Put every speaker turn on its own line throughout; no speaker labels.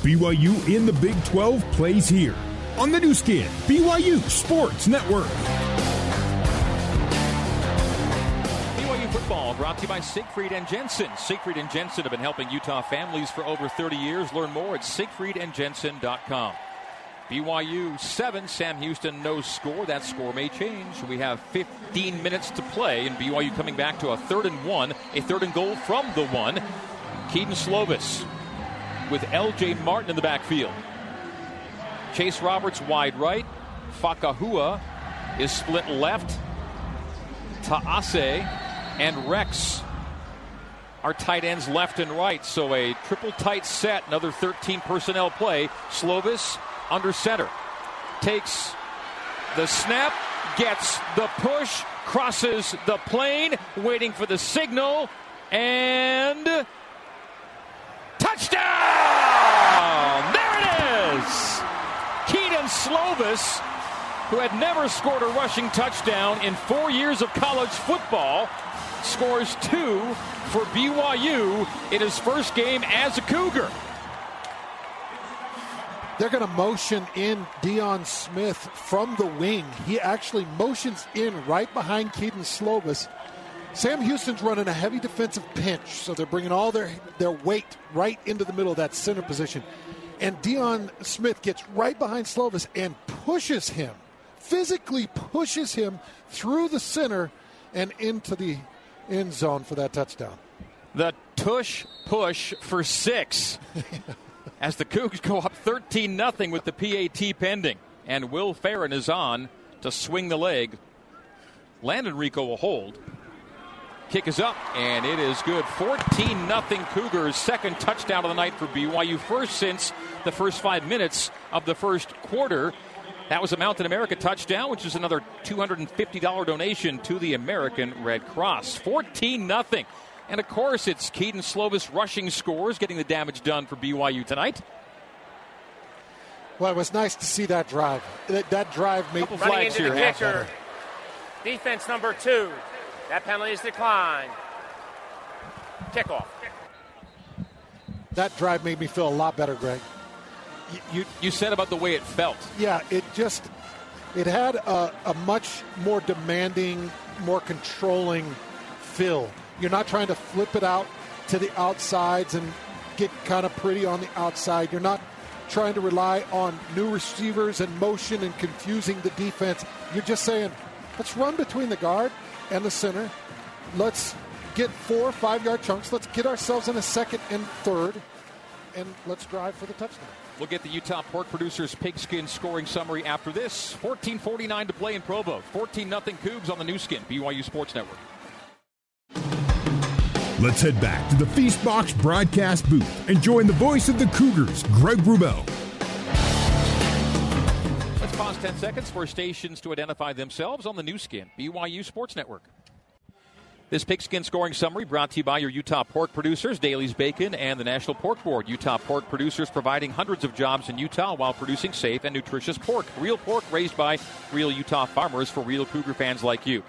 BYU in the Big 12 plays here on the Nu Skin, BYU Sports Network.
BYU football brought to you by Siegfried and Jensen. Siegfried and Jensen have been helping Utah families for over 30 years. Learn more at siegfriedandjensen.com. BYU 7, Sam Houston no score. That score may change. We have 15 minutes to play, and BYU coming back to a third and one, a third and goal from the one. Kedon Slovis with L.J. Martin in the backfield. Chase Roberts wide right. Fakahua is split left. Taase and Rex are tight ends left and right. So a triple tight set, another 13 personnel play. Slovis under center. Takes the snap, gets the push, crosses the plane, waiting for the signal, and touchdown! There it is! Kedon Slovis, who had never scored a rushing touchdown in four years of college football, scores two for BYU in his first game as a Cougar.
They're going to motion in Deion Smith from the wing. He actually motions in right behind Kedon Slovis. Sam Houston's running a heavy defensive pinch, so they're bringing all their, their weight right into the middle of that center position. And Deion Smith gets right behind Slovis and pushes him, physically pushes him through the center and into the end zone for that touchdown.
The tush push for six as the Cougs go up 13 0 with the PAT pending. And Will Ferrin is on to swing the leg. Landon Rehkow will hold. Kick is up, and it is good. 14 0 Cougars, second touchdown of the night for BYU, first since the first five minutes of the first quarter. That was a Mountain America touchdown, which is another $250 donation to the American Red Cross. 14 0 And of course, it's Kedon Slovis rushing scores, getting the damage done for BYU tonight.
Well, it was nice to see that drive. That, that drive made
Couple flags here.
kicker. Defense number two. That penalty is declined. Kickoff.
that drive made me feel a lot better, Greg. You, you
You said about the way it felt.
yeah, it just it had a, a much more demanding, more controlling feel. You're not trying to flip it out to the outsides and get kind of pretty on the outside. You're not trying to rely on new receivers and motion and confusing the defense. You're just saying, let's run between the guard and the center. Let's get four five yard chunks. Let's get ourselves in a second and third, and let's drive for the touchdown.
We'll get the Utah Pork Producers Pigskin scoring summary after this. 14:49 to play in Provo. 14 0 Cougs on the Nu Skin. BYU Sports Network.
Let's head back to the Feastbox broadcast booth and join the voice of the Cougars, Greg Wrubell.
Let's 10 seconds for stations to identify themselves on the Nu Skin. BYU Sports Network. This pigskin scoring summary brought to you by your Utah pork producers, Daily's Bacon, and the National Pork Board. Utah pork producers providing hundreds of jobs in Utah while producing safe and nutritious pork. Real pork raised by real Utah farmers for real Cougar fans like you.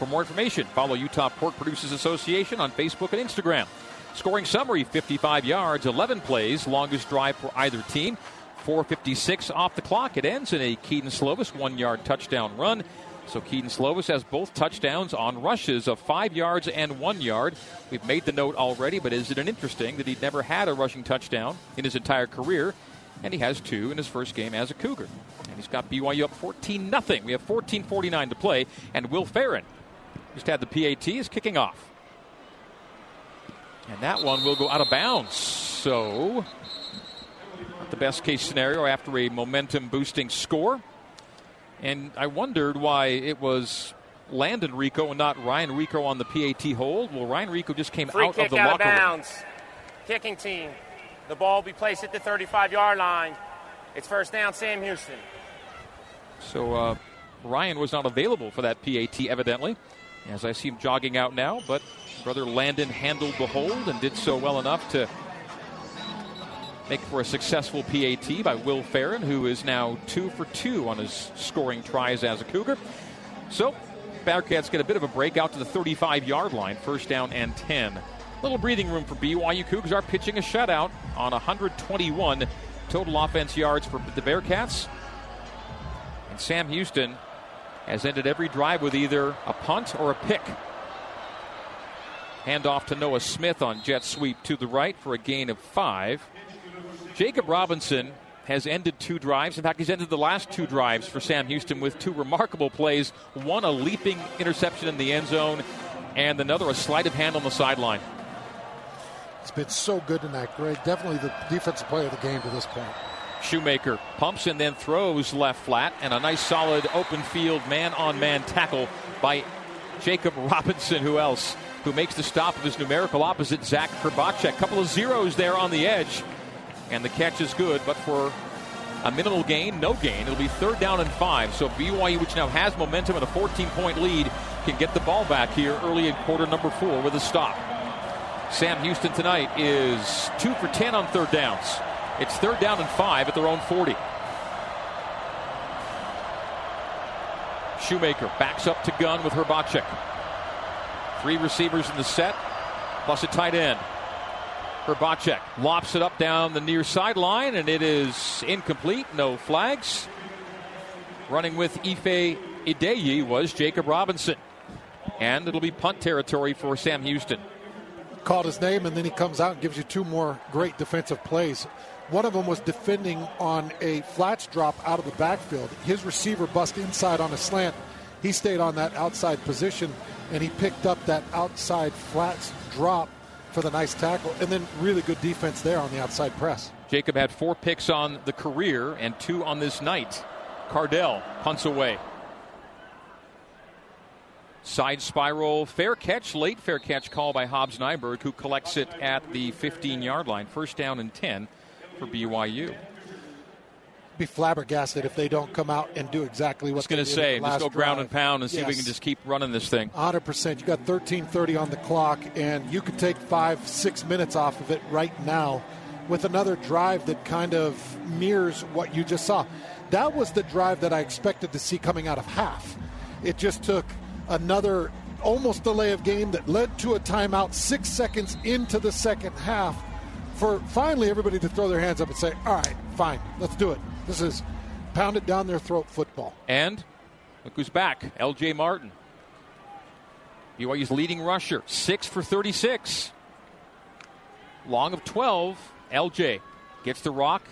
For more information, follow Utah Pork Producers Association on Facebook and Instagram. Scoring summary 55 yards, 11 plays, longest drive for either team. 456 off the clock. It ends in a Kedon Slovis one yard touchdown run. So Kedon Slovis has both touchdowns on rushes of five yards and one yard. We've made the note already, but isn't it interesting that he'd never had a rushing touchdown in his entire career? And he has two in his first game as a Cougar. And he's got BYU up 14 0. We have 14.49 to play. And Will Ferrin just had the PAT is kicking off. And that one will go out of bounds. So, the best case scenario after a momentum boosting score. And I wondered why it was Landon Rehkow and not Ryan Rehkow on the PAT hold. Well, Ryan Rehkow just came
Free
out
kick
of the
out of
locker room.
bounds. Kicking team. The ball will be placed at the 35 yard line. It's first down, Sam Houston.
So uh, Ryan was not available for that PAT, evidently, as I see him jogging out now. But brother Landon handled the hold and did so well enough to make for a successful PAT by Will Ferrin, who is now two for two on his scoring tries as a Cougar. So Bearcats get a bit of a break out to the 35 yard line, first down and 10. Little breathing room for BYU Cougs are pitching a shutout on 121 total offense yards for the Bearcats. And Sam Houston has ended every drive with either a punt or a pick. Handoff to Noah Smith on jet sweep to the right for a gain of five. Jacob Robinson has ended two drives. In fact, he's ended the last two drives for Sam Houston with two remarkable plays one, a leaping interception in the end zone, and another, a sleight of hand on the sideline.
It's been so good tonight, Greg. Definitely the defensive player of the game to this point.
Shoemaker pumps and then throws left flat, and a nice solid open field man on man tackle by Jacob Robinson. Who else? Who makes the stop of his numerical opposite, Zach Hrbacek. Couple of zeros there on the edge. And the catch is good, but for a minimal gain, no gain. It'll be third down and five. So BYU, which now has momentum and a 14 point lead, can get the ball back here early in quarter number four with a stop. Sam Houston tonight is two for 10 on third downs. It's third down and five at their own 40. Shoemaker backs up to gun with Hrbacek. Three receivers in the set, plus a tight end. Hrbacek lops it up down the near sideline, and it is incomplete. No flags. Running with Ife Adeyi was Jacob Robinson. And it'll be punt territory for Sam Houston.
Called his name, and then he comes out and gives you two more great defensive plays. One of them was defending on a flats drop out of the backfield. His receiver bust inside on a slant. He stayed on that outside position, and he picked up that outside flats drop for the nice tackle, and then really good defense there on the outside press.
Jacob had four picks on the career and two on this night. Cardell punts away. Side spiral, fair catch, late fair catch call by Hobbs Nyberg, who collects it at the 15 yard line. First down and 10 for BYU.
Be flabbergasted if they don't come out and do exactly what. I
going to say, let's go ground and pound and see yes. if we can just keep running this thing.
100. percent You got 13:30 on the clock, and you could take five, six minutes off of it right now with another drive that kind of mirrors what you just saw. That was the drive that I expected to see coming out of half. It just took another almost delay of game that led to a timeout six seconds into the second half for finally everybody to throw their hands up and say, all right, fine, let's do it. This is pound it down their throat football.
And look who's back, L.J. Martin. BYU's leading rusher, 6 for 36. Long of 12, L.J. gets the rock,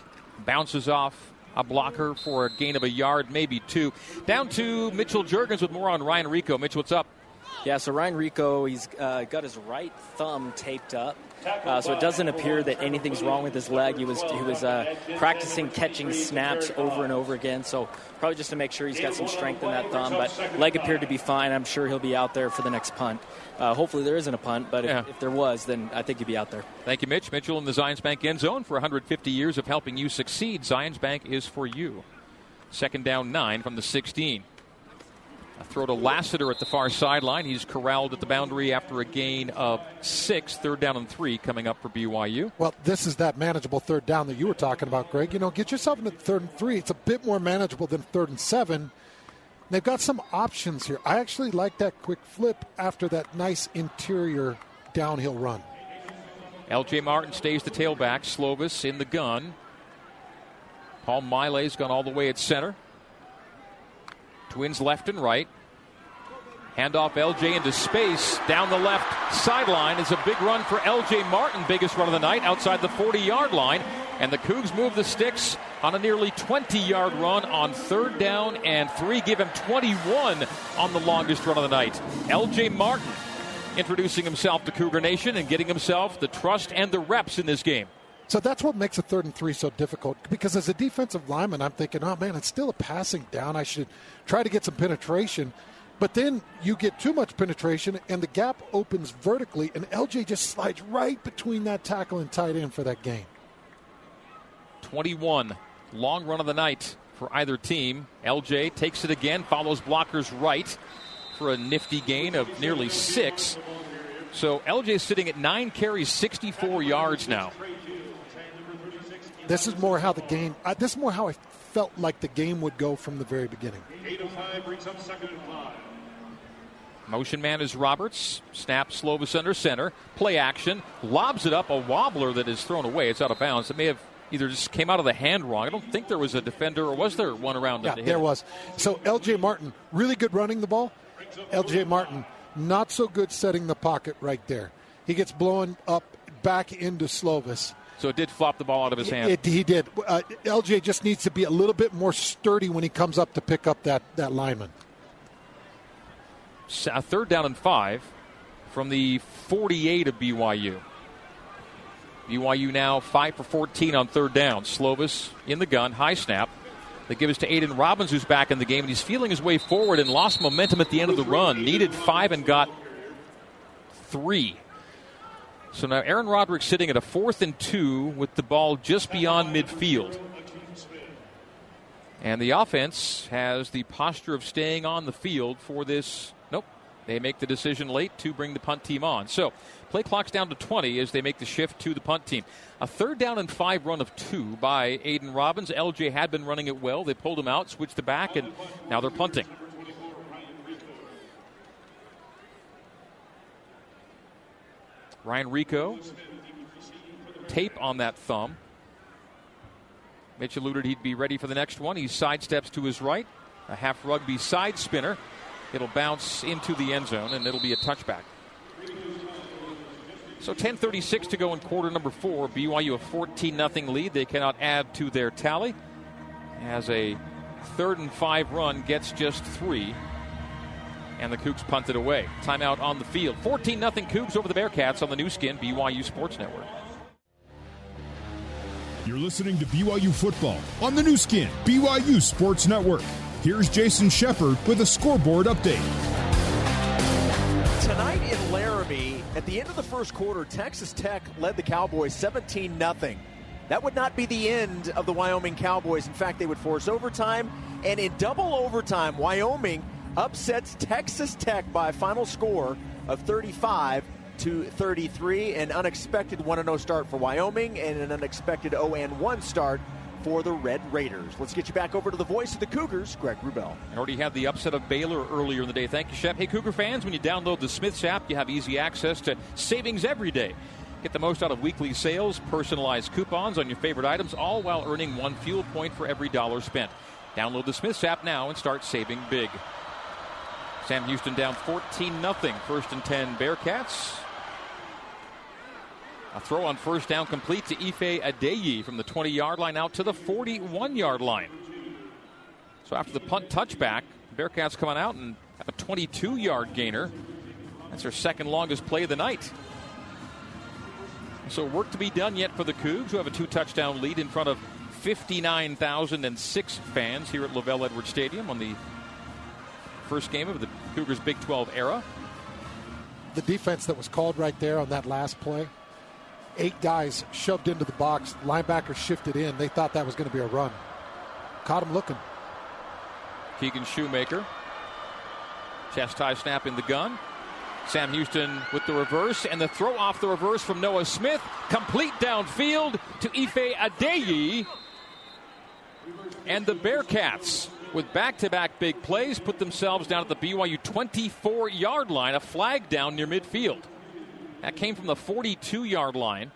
bounces off a blocker for a gain of a yard, maybe two. Down to Mitchell Juergens with more on Ryan Rehkow. Mitch, what's up?
Yeah, so Ryan Rehkow, he's uh, got his right thumb taped up. Uh, so it doesn't appear that anything's wrong with his leg. He was he was uh, practicing catching snaps over and over again. So probably just to make sure he's got some strength in that thumb. But leg appeared to be fine. I'm sure he'll be out there for the next punt. Uh, hopefully there isn't a punt, but if, yeah. if, there was, then I think he'd be out there.
Thank you, Mitch. Mitchell in the Zions Bank end zone for 150 years of helping you succeed. Zions Bank is for you. Second down nine from the 16. A throw to Lassiter at the far sideline. He's corralled at the boundary after a gain of six. Third down and three coming up for BYU.
Well, this is that manageable third down that you were talking about, Greg. You know, get yourself into third and three. It's a bit more manageable than third and seven. They've got some options here. I actually like that quick flip after that nice interior downhill run.
LJ Martin stays the tailback. Slovis in the gun. Paul Miley's gone all the way at center. Twins left and right. Handoff LJ into space. Down the left sideline is a big run for LJ Martin, biggest run of the night, outside the 40 yard line. And the Cougs move the sticks on a nearly 20 yard run on third down and three. Give him 21 on the longest run of the night. LJ Martin introducing himself to Cougar Nation and getting himself the trust and the reps in this game.
So that's what makes a third and three so difficult. Because as a defensive lineman, I'm thinking, oh man, it's still a passing down. I should try to get some penetration. But then you get too much penetration, and the gap opens vertically, and LJ just slides right between that tackle and tight end for that gain.
21, long run of the night for either team. LJ takes it again, follows blockers right for a nifty gain of nearly six. So LJ sitting at nine carries, 64 yards now.
This is more how the game. Uh, this is more how I felt like the game would go from the very beginning.
Motion man is Roberts. Snap Slovis under center. Play action. Lobs it up. A wobbler that is thrown away. It's out of bounds. It may have either just came out of the hand wrong. I don't think there was a defender, or was there one around him?
Yeah, there was. So L.J. Martin, really good running the ball. L.J. Martin, not so good setting the pocket right there. He gets blown up back into Slovis.
So it did flop the ball out of his hand.
It, he did. Uh, LJ just needs to be a little bit more sturdy when he comes up to pick up that, that lineman.
Third down and five from the 48 of BYU. BYU now 5 for 14 on third down. Slovis in the gun, high snap. They give us to Aiden Robbins, who's back in the game, and he's feeling his way forward and lost momentum at the end of the run. Needed five and got three. So now Aaron Roderick sitting at a fourth and two with the ball just beyond midfield. And the offense has the posture of staying on the field for this. Nope. They make the decision late to bring the punt team on. So play clock's down to 20 as they make the shift to the punt team. A third down and five run of two by Aiden Robbins. LJ had been running it well. They pulled him out, switched the back, and now they're punting. Ryan Rehkow, tape on that thumb. Mitch alluded he'd be ready for the next one. He sidesteps to his right, a half rugby side spinner. It'll bounce into the end zone, and it'll be a touchback. So 10:36 to go in quarter number four. BYU a 14 0 lead. They cannot add to their tally. As a third and five run gets just three and the Cougs punted away. Timeout on the field. 14 0 Cougs over the Bearcats on the Nu Skin BYU Sports Network.
You're listening to BYU football on the Nu Skin BYU Sports Network. Here's Jason Shepard with a scoreboard update.
Tonight in Laramie, at the end of the first quarter, Texas Tech led the Cowboys 17 0. That would not be the end of the Wyoming Cowboys. In fact, they would force overtime, and in double overtime, Wyoming upsets Texas Tech by a final score of 35 to 33. An unexpected 1 0 start for Wyoming and an unexpected 0 1 start for the Red Raiders. Let's get you back over to the voice of the Cougars, Greg Wrubell.
I already had the upset of Baylor earlier in the day. Thank you, Shep. Hey, Cougar fans, when you download the Smiths app, you have easy access to savings every day. Get the most out of weekly sales, personalized coupons on your favorite items, all while earning one fuel point for every dollar spent. Download the Smiths app now and start saving big. Sam Houston down 14 0. First and 10 Bearcats. A throw on first down complete to Ife Adeyi from the 20 yard line out to the 41 yard line. So after the punt touchback, Bearcats coming out and have a 22 yard gainer. That's their second longest play of the night. So work to be done yet for the Cougs, who have a two touchdown lead in front of 59,006 fans here at LaVell Edwards Stadium on the first game of the Cougars Big 12 era.
The defense that was called right there on that last play, eight guys shoved into the box, linebackers shifted in. They thought that was going to be a run. Caught him looking.
Keegan Shoemaker. Chest high snap in the gun. Sam Houston with the reverse and the throw off the reverse from Noah Smith. Complete downfield to Ife Adeyi. And the Bearcats, with back to back big plays, put themselves down at the BYU 24 yard line, a flag down near midfield. That came from the 42 yard line,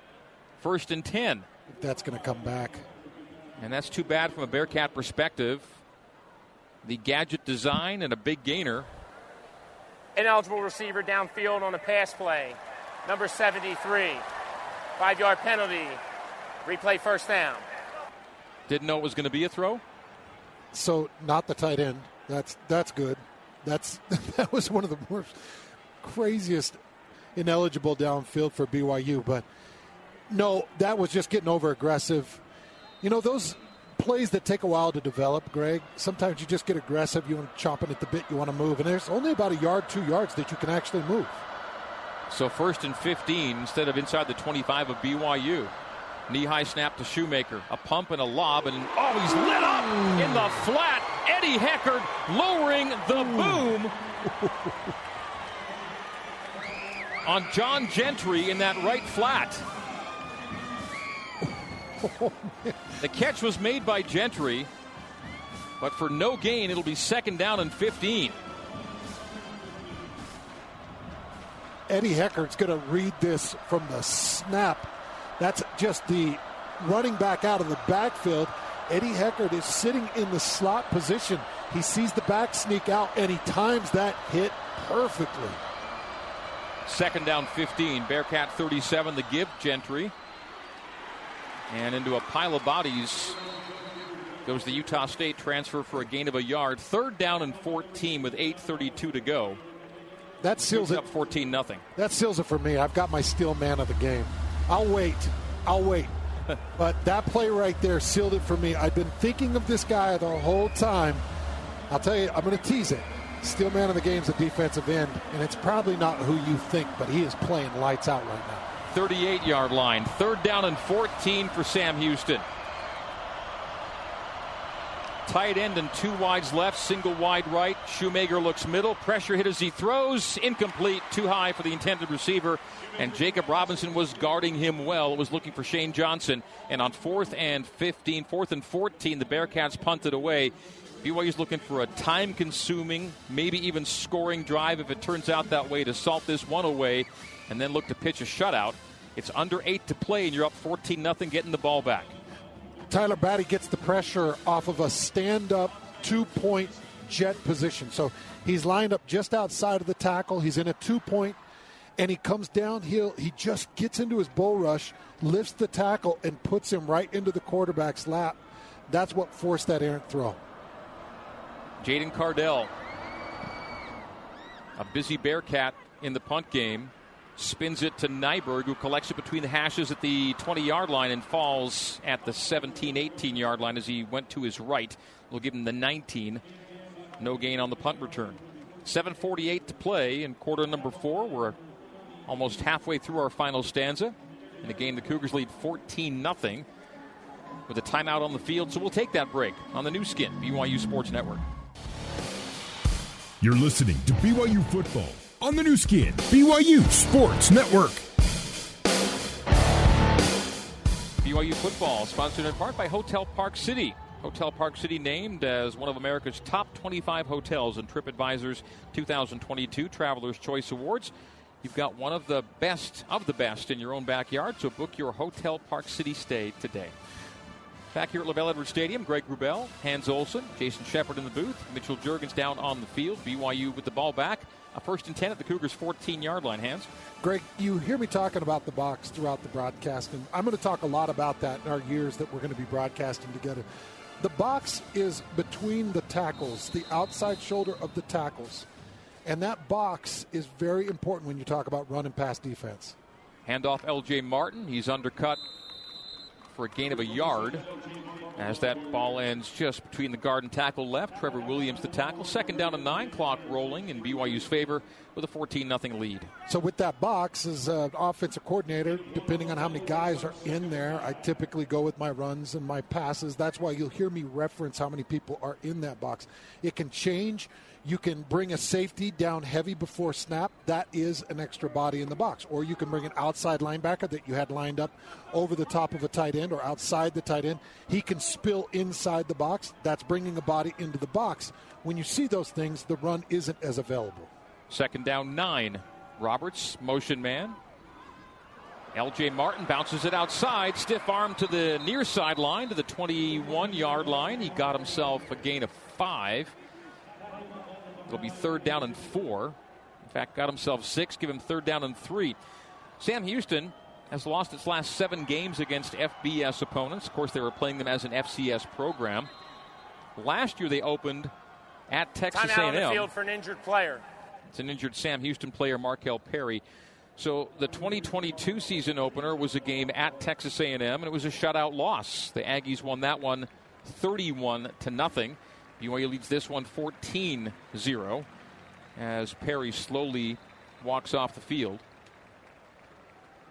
first and 10.
That's going to come back.
And that's too bad from a Bearcat perspective. The gadget design and a big gainer
ineligible receiver downfield on a pass play. Number 73. Five yard penalty. Replay first down.
Didn't know it was going to be a throw?
So not the tight end. That's that's good. That's that was one of the most craziest ineligible downfield for BYU. But no, that was just getting over aggressive. You know those plays that take a while to develop, Greg. Sometimes you just get aggressive. You want to chomp it at the bit. You want to move, and there's only about a yard, two yards that you can actually move.
So first and 15 instead of inside the 25 of BYU. Knee high snap to Shoemaker. A pump and a lob, and oh, he's lit up in the flat. Eddie Heckard lowering the boom on John Gentry in that right flat. the catch was made by Gentry, but for no gain, it'll be second down and 15.
Eddie Heckard's going to read this from the snap. That's just the running back out of the backfield. Eddie Heckard is sitting in the slot position. He sees the back sneak out and he times that hit perfectly.
Second down 15. Bearcat 37, the give, Gentry. And into a pile of bodies goes the Utah State transfer for a gain of a yard. Third down and 14 with 8.32 to go.
That seals it.
Up 14 nothing.
That seals it for me. I've got my steel man of the game. I'll wait. I'll wait. but that play right there sealed it for me. I've been thinking of this guy the whole time. I'll tell you, I'm going to tease it. Steel man of the game's a defensive end, and it's probably not who you think, but he is playing lights out right now.
38 yard line. Third down and 14 for Sam Houston. Tight end and two wides left, single wide right. Shoemaker looks middle. Pressure hit as he throws. Incomplete, too high for the intended receiver. And Jacob Robinson was guarding him well. It Was looking for Shane Johnson. And on fourth and 15, fourth and 14, the Bearcats punted away. BYU's looking for a time consuming, maybe even scoring drive if it turns out that way to salt this one away and then look to pitch a shutout. It's under eight to play, and you're up 14 nothing, getting the ball back.
Tyler Batty gets the pressure off of a stand up two point jet position. So he's lined up just outside of the tackle. He's in a two point, and he comes downhill. He just gets into his bull rush, lifts the tackle, and puts him right into the quarterback's lap. That's what forced that errant throw.
Jaden Cardell, a busy Bearcat in the punt game, spins it to Nyberg, who collects it between the hashes at the 20 yard line and falls at the 17 18 yard line as he went to his right. We'll give him the 19. No gain on the punt return. 7.48 to play in quarter number four. We're almost halfway through our final stanza. In the game, the Cougars lead 14 0 with a timeout on the field. So we'll take that break on the Nu Skin, BYU Sports Network.
You're listening to BYU Football on the Nu Skin, BYU Sports Network.
BYU Football, sponsored in part by Hotel Park City. Hotel Park City named as one of America's top 25 hotels in TripAdvisor's 2022 Traveler's Choice Awards. You've got one of the best of the best in your own backyard, so book your Hotel Park City stay today. Back here at LaVell Edwards Stadium, Greg Wrubell, Hans Olsen, Jason Shepard in the booth, Mitchell Juergens down on the field. BYU with the ball back. A first and 10 at the Cougars' 14 yard line, Hans.
Greg, you hear me talking about the box throughout the broadcast, and I'm going to talk a lot about that in our years that we're going to be broadcasting together. The box is between the tackles, the outside shoulder of the tackles. And that box is very important when you talk about run and pass defense.
Handoff LJ Martin. He's undercut for a gain of a yard as that ball ends just between the guard and tackle left. Trevor Williams, the tackle. Second down and nine, clock rolling in BYU's favor with a 14 0 lead.
So, with that box, as an offensive coordinator, depending on how many guys are in there, I typically go with my runs and my passes. That's why you'll hear me reference how many people are in that box. It can change you can bring a safety down heavy before snap. That is an extra body in the box. Or you can bring an outside linebacker that you had lined up over the top of a tight end or outside the tight end. He can spill inside the box. That's bringing a body into the box. When you see those things, the run isn't as available.
Second down, nine. Roberts, motion man. LJ Martin bounces it outside, stiff arm to the near sideline, to the 21 yard line. He got himself a gain of five. It'll be third down and four. In fact, got himself six, give him third down and three. Sam Houston has lost its last seven games against FBS opponents. Of course, they were playing them as an FCS program. Last year, they opened at Texas A&M.
on the field for an injured player.
It's an injured Sam Houston player, Markel Perry. So the 2022 season opener was a game at Texas A&M, and it was a shutout loss. The Aggies won that one 31 to nothing. BYU leads this one 14 0 as Perry slowly walks off the field.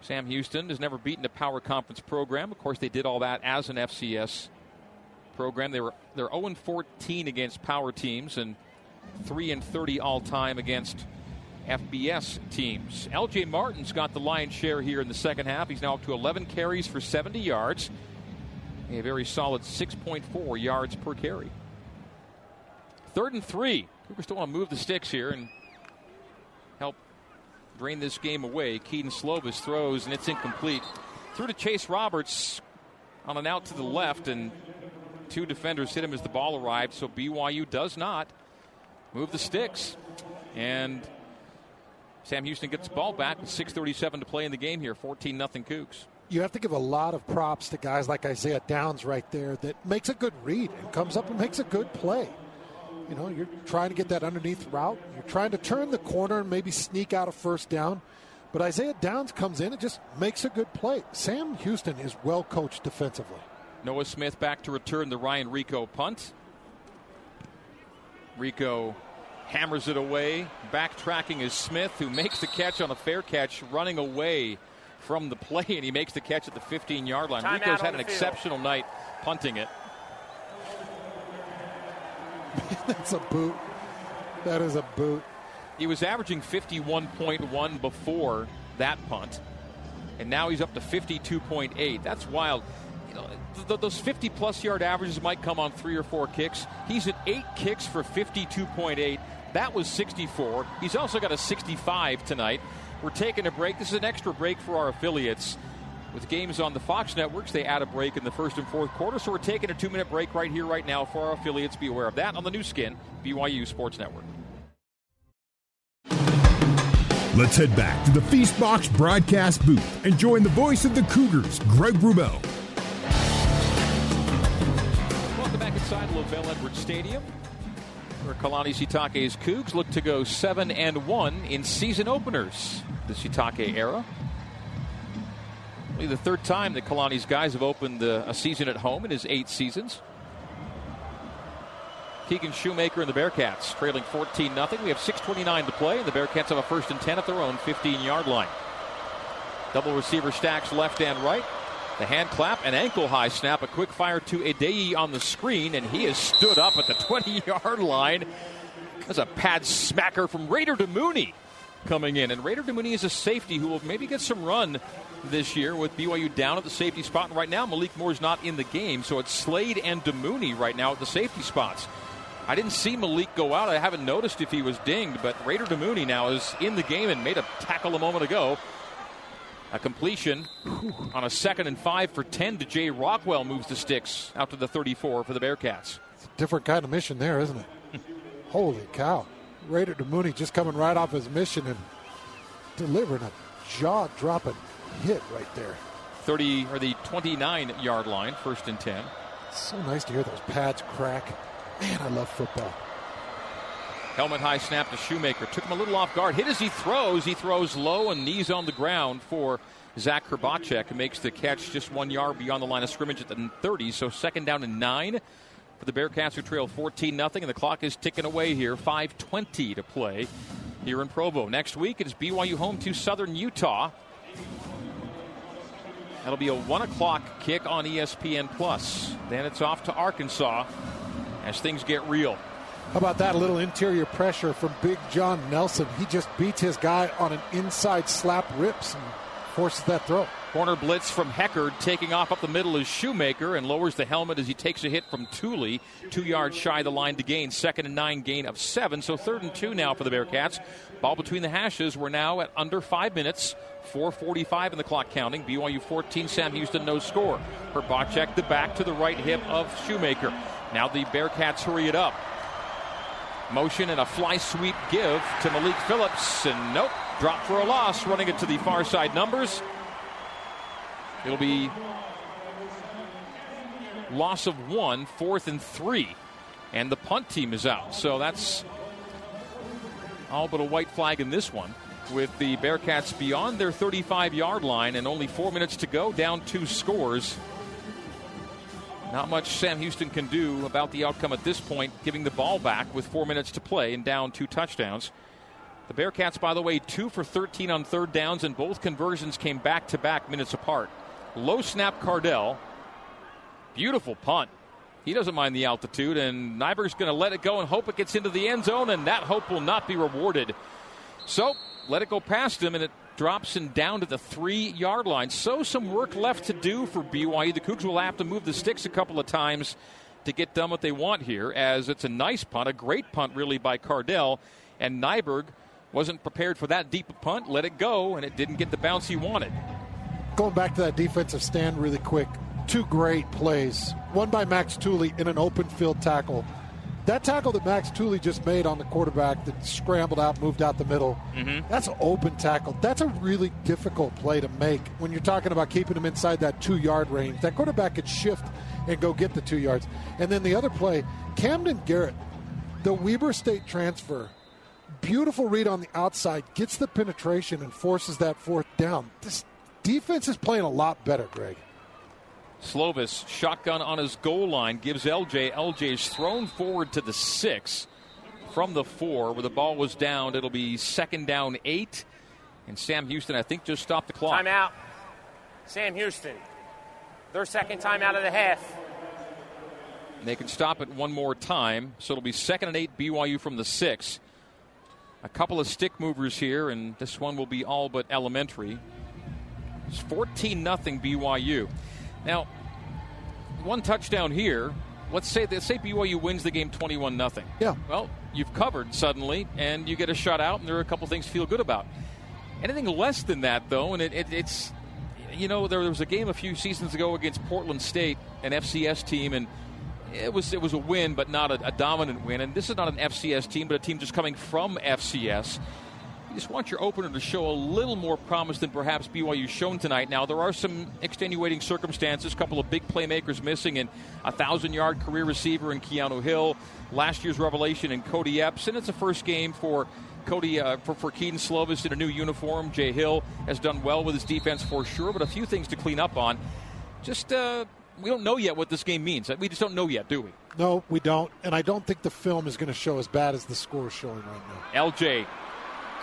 Sam Houston has never beaten a power conference program. Of course, they did all that as an FCS program. They were they're 0 14 against power teams and 3 and 30 all time against FBS teams. LJ Martin's got the lion's share here in the second half. He's now up to 11 carries for 70 yards, a very solid 6.4 yards per carry. Third and three. Cougars still want to move the sticks here and help drain this game away. Kedon Slovis throws, and it's incomplete. Through to Chase Roberts. on an out to the left, and two defenders hit him as the ball arrived. So BYU does not move the sticks. And Sam Houston gets the ball back with 6.37 to play in the game here, 14 0 Kooks.
You have to give a lot of props to guys like Isaiah Downs right there that makes a good read and comes up and makes a good play. You know, you're trying to get that underneath route. You're trying to turn the corner and maybe sneak out a first down. But Isaiah Downs comes in and just makes a good play. Sam Houston is well coached defensively.
Noah Smith back to return the Ryan Rehkow punt. Rehkow hammers it away. Backtracking is Smith, who makes the catch on a fair catch, running away from the play, and he makes the catch at the 15 yard line.
Time
Rehkow's
out
had an
field.
exceptional night punting it.
That's a boot. That is a boot.
He was averaging 51.1 before that punt, and now he's up to 52.8. That's wild. Uh, th- those 50 plus yard averages might come on three or four kicks. He's at eight kicks for 52.8. That was 64. He's also got a 65 tonight. We're taking a break. This is an extra break for our affiliates. With games on the Fox networks, they add a break in the first and fourth quarter. So we're taking a two minute break right here, right now for our affiliates. Be aware of that on the Nu Skin, BYU Sports Network.
Let's head back to the Feastbox broadcast booth and join the voice of the Cougars, Greg Wrubell.
LaVell Edwards Stadium, where Kalani Sitake's Cougs look to go seven and one in season openers. The Sitake era. Only the third time that Kalani's guys have opened a season at home in his eight seasons. Keegan Shoemaker and the Bearcats trailing 14 0. We have 6.29 to play, and the Bearcats have a first and 10 at their own 15 yard line. Double receiver stacks left and right. The hand clap, an ankle high snap, a quick fire to Adei on the screen, and he has stood up at the 20 yard line. That's a pad smacker from Raider Damuni coming in. And Raider Damuni is a safety who will maybe get some run this year with BYU down at the safety spot. And right now, Malik Moore's not in the game, so it's Slade and Damuni right now at the safety spots. I didn't see Malik go out. I haven't noticed if he was dinged, but Raider Damuni now is in the game and made a tackle a moment ago. A completion on a second and five for 10 to Jay Rockwell moves the sticks out to the 34 for the Bearcats.
It's a different kind of mission there, isn't it? Holy cow. Raider Damuni just coming right off his mission and delivering a jaw dropping hit right there.
30 or the 29 yard line, first and 10.
So nice to hear those pads crack. Man, I love football.
Helmet high snap to Shoemaker. Took him a little off guard. Hit as he throws. He throws low and knees on the ground for Zach Hrbacek, who makes the catch just one yard beyond the line of scrimmage at the 30. So second down and nine for the Bearcats, who trail 14 0, and the clock is ticking away here. 5:20 to play here in Provo. Next week it is BYU home to Southern Utah. That'll be a one o'clock kick on ESPN Plus. Then it's off to Arkansas as things get real.
How about that? A little interior pressure from Big John Nelson. He just beats his guy on an inside slap rips and forces that throw.
Corner blitz from Heckard, taking off up the middle is Shoemaker and lowers the helmet as he takes a hit from Tooley. Two yards shy of the line to gain. Second and nine, gain of seven. So third and two now for the Bearcats. Ball between the hashes. We're now at under five minutes. 4.45 in the clock counting. BYU 14, Sam Houston, no score. Hrbacek the back to the right hip of Shoemaker. Now the Bearcats hurry it up. Motion and a fly sweep give to Malik Phillips. And nope, drop for a loss, running it to the far side numbers. It'll be loss of one, fourth and three. And the punt team is out. So that's all but a white flag in this one. With the Bearcats beyond their 35 yard line and only four minutes to go, down two scores. Not much Sam Houston can do about the outcome at this point, giving the ball back with four minutes to play and down two touchdowns. The Bearcats, by the way, two for 13 on third downs, and both conversions came back to back minutes apart. Low snap Cardell. Beautiful punt. He doesn't mind the altitude, and Nyberg's going to let it go and hope it gets into the end zone, and that hope will not be rewarded. So, let it go past him, and it drops him down to the three yard line. So, some work left to do for BYU. The Cougs will have to move the sticks a couple of times to get done what they want here, as it's a nice punt, a great punt, really, by Cardell. And Nyberg wasn't prepared for that deep a punt, let it go, and it didn't get the bounce he wanted.
Going back to that defensive stand really quick. two great plays. One by Max Tooley in an open field tackle. That tackle that Max Tooley just made on the quarterback that scrambled out, moved out the middle,
Mm-hmm.
that's an open tackle. That's a really difficult play to make when you're talking about keeping him inside that two yard range. That quarterback could shift and go get the two yards. And then the other play, Camden Garrett, the Weber State transfer, beautiful read on the outside, gets the penetration and forces that fourth down. This defense is playing a lot better, Greg.
Slovis, shotgun on his goal line, gives LJ. LJ is thrown forward to the six from the four where the ball was down. It'll be second down eight. And Sam Houston, I think, just stopped the clock.
Timeout. Sam Houston. Their second time out of the half.
And they can stop it one more time. So it'll be second and eight BYU from the six. A couple of stick movers here, and this one will be all but elementary. It's 14 nothing BYU. Now, one touchdown here. Let's say let's say BYU wins the game 21 nothing.
Yeah.
Well, you've covered suddenly, and you get a shutout, and there are a couple things to feel good about. Anything less than that, though, and it, it, it's you know there was a game a few seasons ago against Portland State, an FCS team, and it was it was a win, but not a, a dominant win. And this is not an FCS team, but a team just coming from FCS. You just want your opener to show a little more promise than perhaps BYU's shown tonight. Now, there are some extenuating circumstances, a couple of big playmakers missing, and a thousand yard career receiver in Keanu Hill, last year's revelation in Kody Epps, and it's a first game for. Kody uh, for, for Kedon Slovis in a new uniform. Jay Hill has done well with his defense for sure, but a few things to clean up on. Just uh, we don't know yet what this game means. We just don't know yet, do we?
No, we don't. And I don't think the film is going to show as bad as the score is showing right now.
LJ,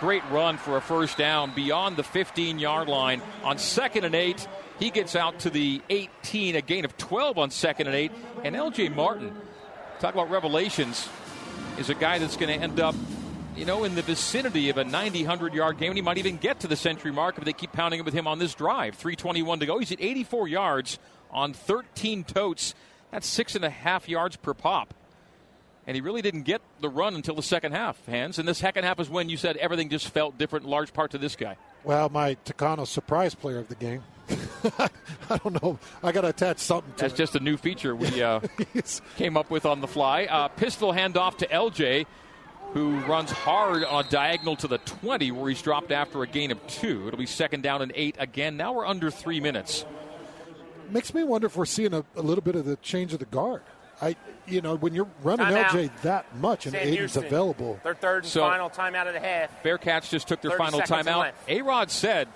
great run for a first down beyond the 15 yard line on second and eight. He gets out to the 18, a gain of 12 on second and eight. And LJ Martin, talk about revelations, is a guy that's going to end up, you know, in the vicinity of a 90, 100 yard game. And he might even get to the century mark if they keep pounding it with him on this drive. 321 to go. He's at 84 yards on 13 totes. That's six and a half yards per pop. And he really didn't get the run until the second half, Hans. And the second half is when you said everything just felt different, in large part to this guy.
Well, my Takano surprise player of the game. I don't know. I got to attach something to
That's
it.
just a new feature we uh, came up with on the fly. Uh, pistol handoff to LJ, who runs hard on a diagonal to the 20, where he's dropped after a gain of two. It'll be second down and eight again. Now we're under three minutes.
Makes me wonder if we're seeing a, a little bit of the change of the guard. I, you know, when you're running
Timeout.
LJ that much and
Sam
Aiden's
Houston.
available,
Their third and
So-
final timeout of the half.
Bearcats just took their final
seconds
timeout.
left.
A Rod said,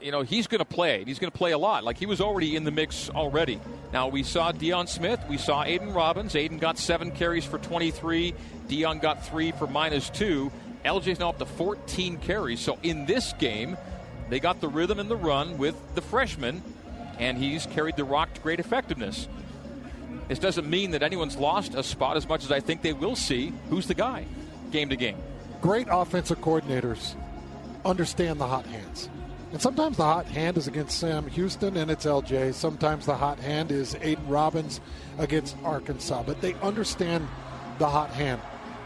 you know, he's going to play. He's going to play a lot. Like he was already in the mix already. Now, we saw Deion Smith. We saw Aiden Robbins. Aiden got seven carries for 23. Deion got three for minus two. LJ's now up to 14 carries. So in this game, they got the rhythm and the run with the freshman, and he's carried the rock to great effectiveness. This doesn't mean that anyone's lost a spot as much as I think they will see who's the guy game to game.
great offensive coordinators understand the hot hands. And sometimes the hot hand is against Sam Houston and it's LJ. Sometimes the hot hand is Aiden Robbins against Arkansas. But they understand the hot hand.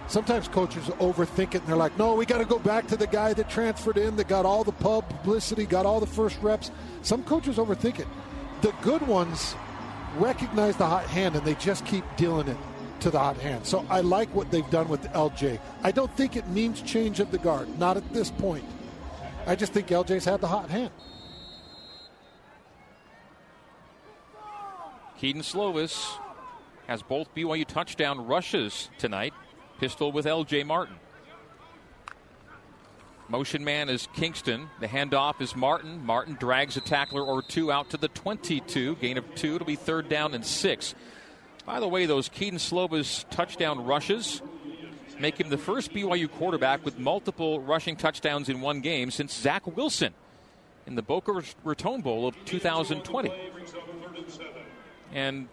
Sometimes coaches overthink it and they're like, no, we got to go back to the guy that transferred in, that got all the publicity, got all the first reps. Some coaches overthink it. The good ones recognize the hot hand and they just keep dealing it to the hot hand. So I like what they've done with LJ. I don't think it means change of the guard, not at this point. I just think LJ's had the hot hand.
Kedon Slovis has both BYU touchdown rushes tonight. Pistol with LJ Martin. Motion man is Kingston. The handoff is Martin. Martin drags a tackler or two out to the 22. Gain of two. It'll be third down and six. By the way, those Kedon Slovis touchdown rushes make him the first BYU quarterback with multiple rushing touchdowns in one game since Zach Wilson in the Boca Raton Bowl of 2020. And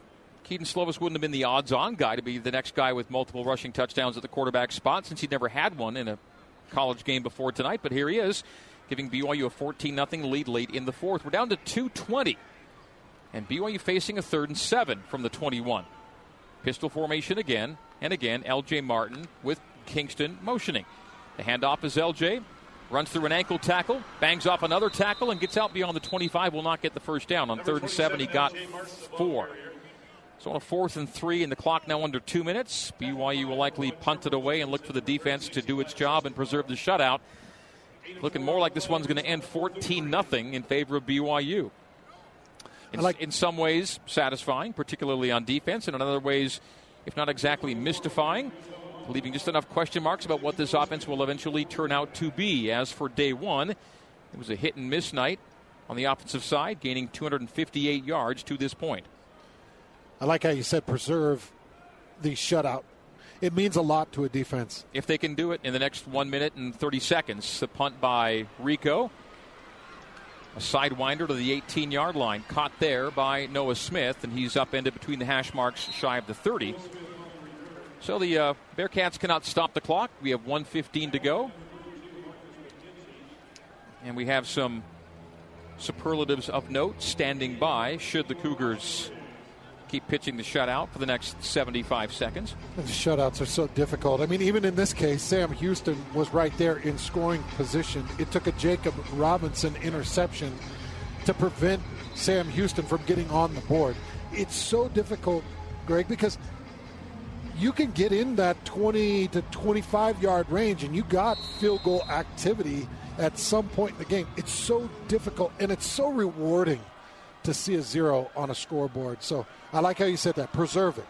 Kedon Slovis wouldn't have been the odds on guy to be the next guy with multiple rushing touchdowns at the quarterback spot since he'd never had one in a college game before tonight. But here he is, giving BYU a 14 0 lead late in the fourth. We're down to 220. And BYU facing a third and seven from the 21. Pistol formation again and again. LJ Martin with Kingston motioning. The handoff is LJ. runs through an ankle tackle, bangs off another tackle, and gets out beyond the 25. Will not get the first down. On third and seven, he got four. So on a fourth and three, and the clock now under two minutes, BYU will likely punt it away and look for the defense to do its job and preserve the shutout. Looking more like this one's going to end 14 0 in favor of BYU. In, like, in some ways, satisfying, particularly on defense, and in other ways, if not exactly mystifying, leaving just enough question marks about what this offense will eventually turn out to be. As for day one, it was a hit and miss night on the offensive side, gaining 258 yards to this point.
I like how you said preserve the shutout. It means a lot to a defense.
If they can do it in the next one minute and 30 seconds, the punt by Rico. A sidewinder to the 18 yard line, caught there by Noah Smith, and he's upended between the hash marks shy of the 30. So the uh, Bearcats cannot stop the clock. We have 115 to go. And we have some superlatives of note standing by should the Cougars keep pitching the shutout for the next 75 seconds.
The shutouts are so difficult. I mean, even in this case, Sam Houston was right there in scoring position. It took a Jakob Robinson interception to prevent Sam Houston from getting on the board. It's so difficult, Greg, because you can get in that 20 to 25 yard range and you got field goal activity at some point in the game. It's so difficult and it's so rewarding to see a zero on a scoreboard. So I like how you said that. Preserve it.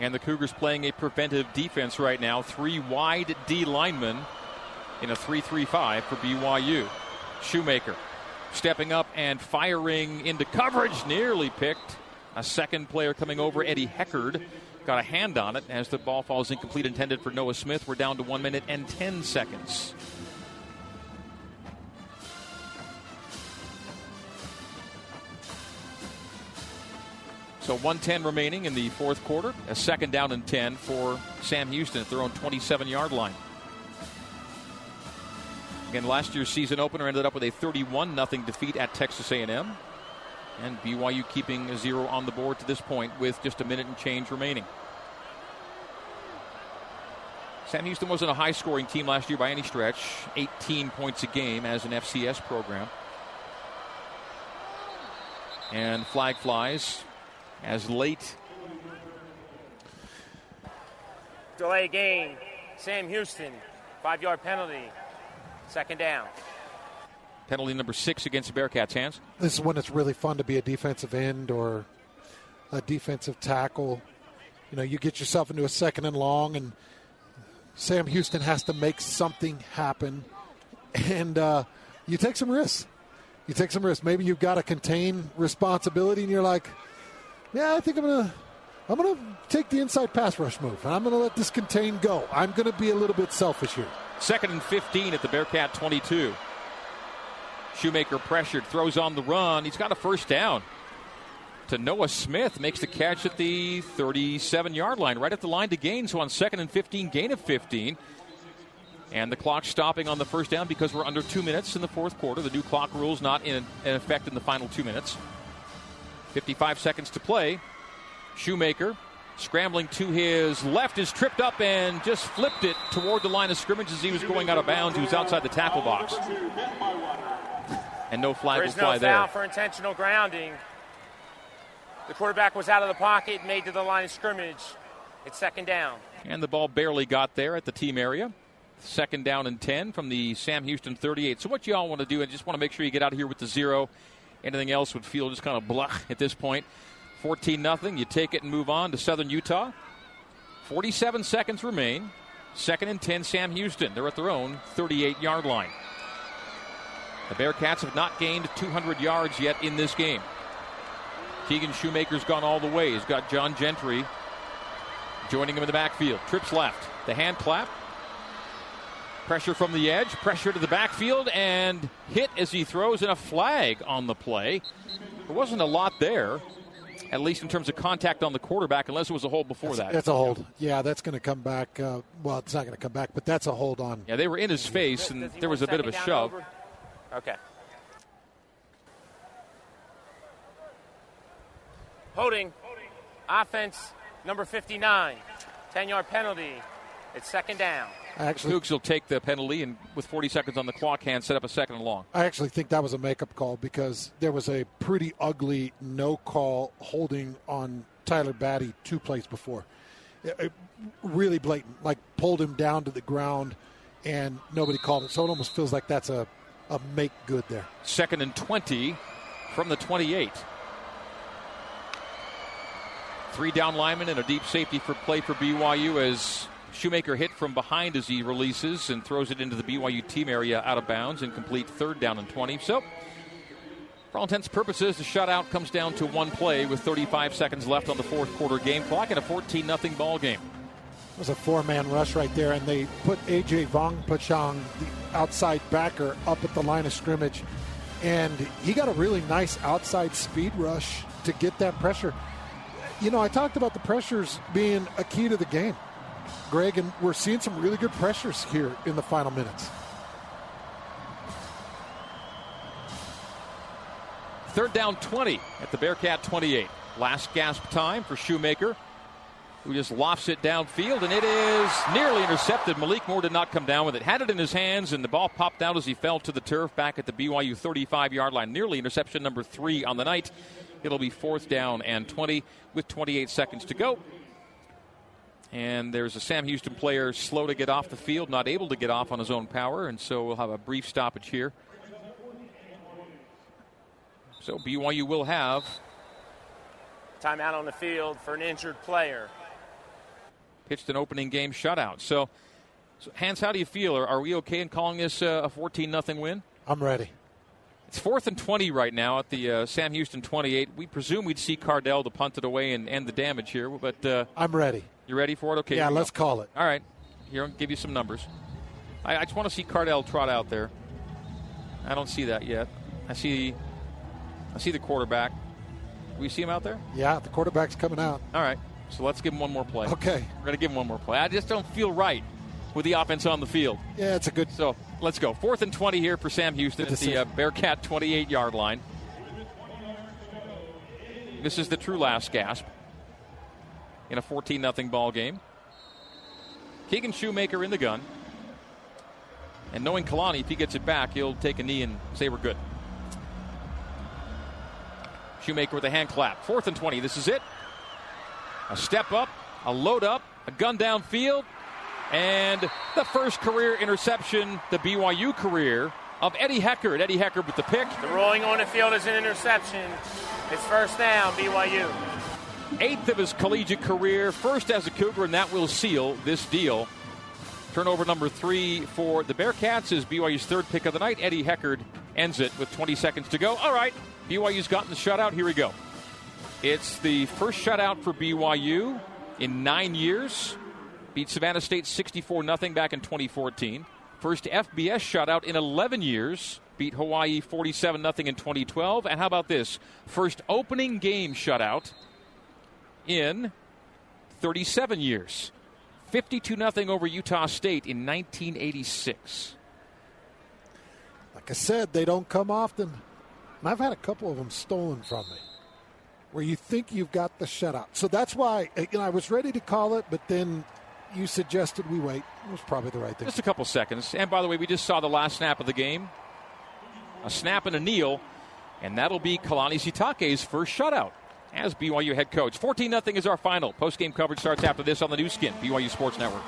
And the Cougars playing a preventive defense right now. Three wide D linemen in a 3 3 5 for BYU. Shoemaker stepping up and firing into coverage, nearly picked. A second player coming over, Eddie Heckard, got a hand on it as the ball falls incomplete, intended for Noah Smith. We're down to one minute and 10 seconds. So 110 remaining in the fourth quarter. A second down and 10 for Sam Houston at their own 27 yard line. Again, last year's season opener ended up with a 31 0 defeat at Texas A&M. And BYU keeping a zero on the board to this point with just a minute and change remaining. Sam Houston wasn't a high scoring team last year by any stretch, 18 points a game as an FCS program. And flag flies as late.
Delay game. Sam Houston, five yard penalty. Second down.
Penalty number six against the Bearcats' hands.
This is when it's really fun to be a defensive end or a defensive tackle. You know, you get yourself into a second and long, and Sam Houston has to make something happen, and uh, you take some risks. You take some risks. Maybe you've got to contain responsibility, and you're like, yeah, I think I'm gonna I'm gonna take the inside pass rush move, and I'm gonna let this contain go. I'm gonna be a little bit selfish here.
Second and 15 at the Bearcat 22. Shoemaker pressured, throws on the run. He's got a first down. To Noah Smith makes the catch at the 37 yard line, right at the line to gain. So on second and 15, gain of 15. And the clock stopping on the first down because we're under two minutes in the fourth quarter. The new clock rules not in, in effect in the final two minutes. 55 seconds to play. Shoemaker scrambling to his left is tripped up and just flipped it toward the line of scrimmage as he was going out of bounds. He was outside the tackle box. And no flag
There's
will fly
no
there.
foul for intentional grounding. The quarterback was out of the pocket, made to the line of scrimmage. It's second down.
And the ball barely got there at the team area. Second down and 10 from the Sam Houston 38. So, what you all want to do, I just want to make sure you get out of here with the zero Anything else would feel just kind of blah at this point. 14 0. You take it and move on to Southern Utah. 47 seconds remain. Second and 10, Sam Houston. They're at their own 38 yard line. The Bearcats have not gained 200 yards yet in this game. Keegan Shoemaker's gone all the way. He's got John Gentry joining him in the backfield. Trips left. The hand clap. Pressure from the edge, pressure to the backfield, and hit as he throws in a flag on the play. There wasn't a lot there, at least in terms of contact on the quarterback, unless it was a hold before
that's,
that.
That's a hold. Yeah, that's going to come back. Uh, well, it's not going to come back, but that's a hold on.
Yeah, they were in his face, and there was a bit of a shove. Over?
Okay. Holding. Offense number 59. 10 yard penalty. It's second down.
Actually,
Cougs will take the penalty and with 40 seconds on the clock hand set up a second and long.
I actually think that was a makeup call because there was a pretty ugly no call holding on Tyler Batty two plays before. It- it- really blatant, like pulled him down to the ground and nobody called it. So it almost feels like that's a, a make good there.
Second and 20 from the 28. Three down linemen and a deep safety for play for BYU as Shoemaker hit from behind as he releases and throws it into the BYU team area out of bounds and complete third down and 20. So, for all intents and purposes, the shutout comes down to one play with 35 seconds left on the fourth quarter game clock and a 14 0 ball game.
It was a four man rush right there, and they put AJ Vongphachanh, the outside backer, up at the line of scrimmage. And he got a really nice outside speed rush to get that pressure. You know, I talked about the pressures being a key to the game, Greg, and we're seeing some really good pressures here in the final minutes.
Third down 20 at the Bearcat 28. Last gasp time for Shoemaker, who just lofts it downfield, and it is nearly intercepted. Malik Moore did not come down with it. Had it in his hands, and the ball popped out as he fell to the turf back at the BYU 35 yard line. Nearly interception number three on the night. It'll be fourth down and 20 with 28 seconds to go. And there's a Sam Houston player slow to get off the field, not able to get off on his own power, and so we'll have a brief stoppage here. So BYU will have
Timeout on the field for an injured player.
pitched an opening game shutout. So, so Hans, how do you feel? Are, are we okay in calling this uh, a 14 nothing win?
I'm ready.
It's fourth and 20 right now at the uh, Sam Houston 28. We presume we'd see Cardell to punt it away and end the damage here, but uh,
I'm ready.
You ready for it? Okay.
yeah, let's
go.
call it.
All right. Here, I'll give you some numbers. I, I just want to see Cardell trot out there. I don't see that yet. I see, I see the quarterback. We see him out there.
Yeah, the quarterback's coming out.
All right. So let's give him one more play.
Okay.
We're going to give him one more play. I just don't feel right with the offense on the field.
Yeah, it's a good.
So let's go. Fourth and 20 here for Sam Houston at the uh. Bearcat 28 yard line. This is the true last gasp in a 14 0 ball game. Keegan Shoemaker in the gun. And knowing Kalani, if he gets it back, he'll take a knee and say we're good. Shoemaker with a hand clap. Fourth and 20. This is it. A step up, a load up, a gun downfield, and the first career interception, the BYU career of Eddie Heckard. Eddie Heckard with the pick.
The rolling on the field is an interception. It's first down, BYU.
Eighth of his collegiate career, first as a Cougar, and that will seal this deal. Turnover number three for the Bearcats is BYU's third pick of the night. Eddie Heckard ends it with 20 seconds to go. All right, BYU's gotten the shutout. Here we go. It's the first shutout for BYU in nine years. Beat Savannah State 64 0 back in 2014. First FBS shutout in 11 years. Beat Hawaii 47 0 in 2012. And how about this? First opening game shutout in 37 years. 52 0 over Utah State in 1986.
Like I said, they don't come often. And I've had a couple of them stolen from me where you think you've got the shutout. So that's why uh, you know, I was ready to call it, but then you suggested we wait. It was probably the right thing.
Just a couple seconds. And by the way, we just saw the last snap of the game. A snap and a kneel, and that'll be Kalani Sitake's first shutout as BYU head coach. 14 0 is our final. Post game coverage starts after this on the Nu Skin, BYU Sports Network.